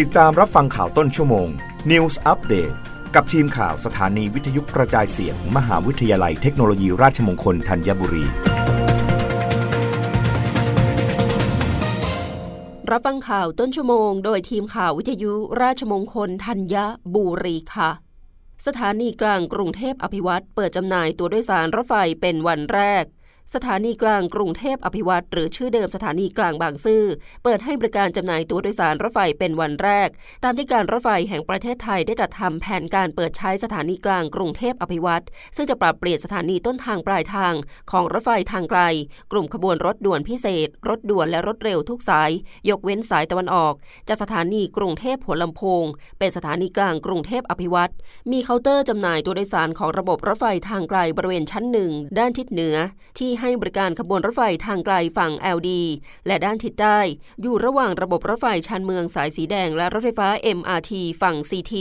ติดตามรับฟังข่าวต้นชั่วโมง News Update กับทีมข่าวสถานีวิทยุกระจายเสียงมหาวิทยาลัยเทคโนโลยีราชมงคลธัญบุรี รับฟังข่าวต้นชั่วโมง โดยทีมข่าววิทยุราชมงคลธัญบุรีค่ะ สถานีกลางกรุงเทพอภิวัตรเปิดจำหน่ายตัวโดยสารรถไฟเป็นวันแรก สถานีกลางกรุงเทพอภิวัตรหรือชื่อเดิมสถานีกลางบางซื่อ เปิดให้บริการจำหน่ายตัวโดยสารรถไฟเป็นวันแรก ตามที่การรถไฟแห่งประเทศไทยได้จัดทำแผนการเปิดใช้สถานีกลางกรุงเทพอภิวัตรซึ่งจะปรับเปลี่ยนสถานีต้นทางปลายทาง ของรถไฟทางไกล กลุ่มขบวนรถด่วนพิเศษ รถด่วนและรถเร็วทุกสาย ยกเว้นสายตะวันออกจากสถานีกรุงเทพหัวลำโพง เป็นสถานีกลางกรุงเทพอภิวัตรมีเคาน์เตอร์จำหน่ายตัวโดยสารของระบบรถไฟทางไกลบริเวณชั้นหนึ่งด้านทิศเหนือที่ให้บริการขบวนรถไฟทางไกลฝั่ง LD และด้านทิศใต้ อยู่ระหว่างระบบรถไฟชานเมืองสายสีแดงและรถไฟฟ้า MRT ฝั่ง CT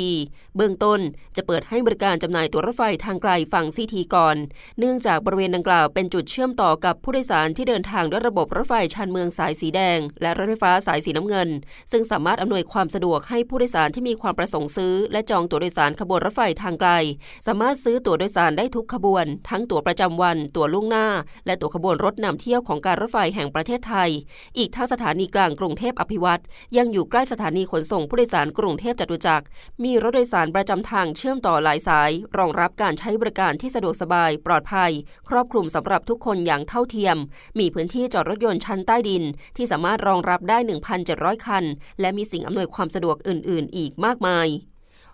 เบื้องต้นจะเปิดให้บริการจำหน่ายตั๋วรถไฟทางไกลฝั่ง CT ก่อน เนื่องจากบริเวณดังกล่าวเป็นจุดเชื่อมต่อกับผู้โดยสารที่เดินทางด้วยระบบรถไฟชานเมืองสายสีแดง และรถไฟฟ้าสายสีน้ำเงิน ซึ่งสามารถอำนวยความสะดวกให้ผู้โดยสารที่มีความประสงค์ซื้อ และจองตั๋วโดยสารขบวนรถไฟทางไกล สามารถซื้อตั๋วโดยสารได้ทุกขบวน ทั้งตั๋วประจำวัน ตั๋วล่วงหน้าและตัวขบวนรถนำเที่ยวของการรถไฟแห่งประเทศไทย อีกทั้งสถานีกลางกรุงเทพอภิวัตรยังอยู่ใกล้สถานีขนส่งผู้โดยสารกรุงเทพจตุจักร มีรถโดยสารประจำทางเชื่อมต่อหลายสาย รองรับการใช้บริการที่สะดวกสบาย ปลอดภัย ครอบคลุมสำหรับทุกคนอย่างเท่าเทียม มีพื้นที่จอดรถยนต์ชั้นใต้ดิน ที่สามารถรองรับได้ 1,700 คัน และมีสิ่งอำนวยความสะดวกอื่น ๆ อีกมากมาย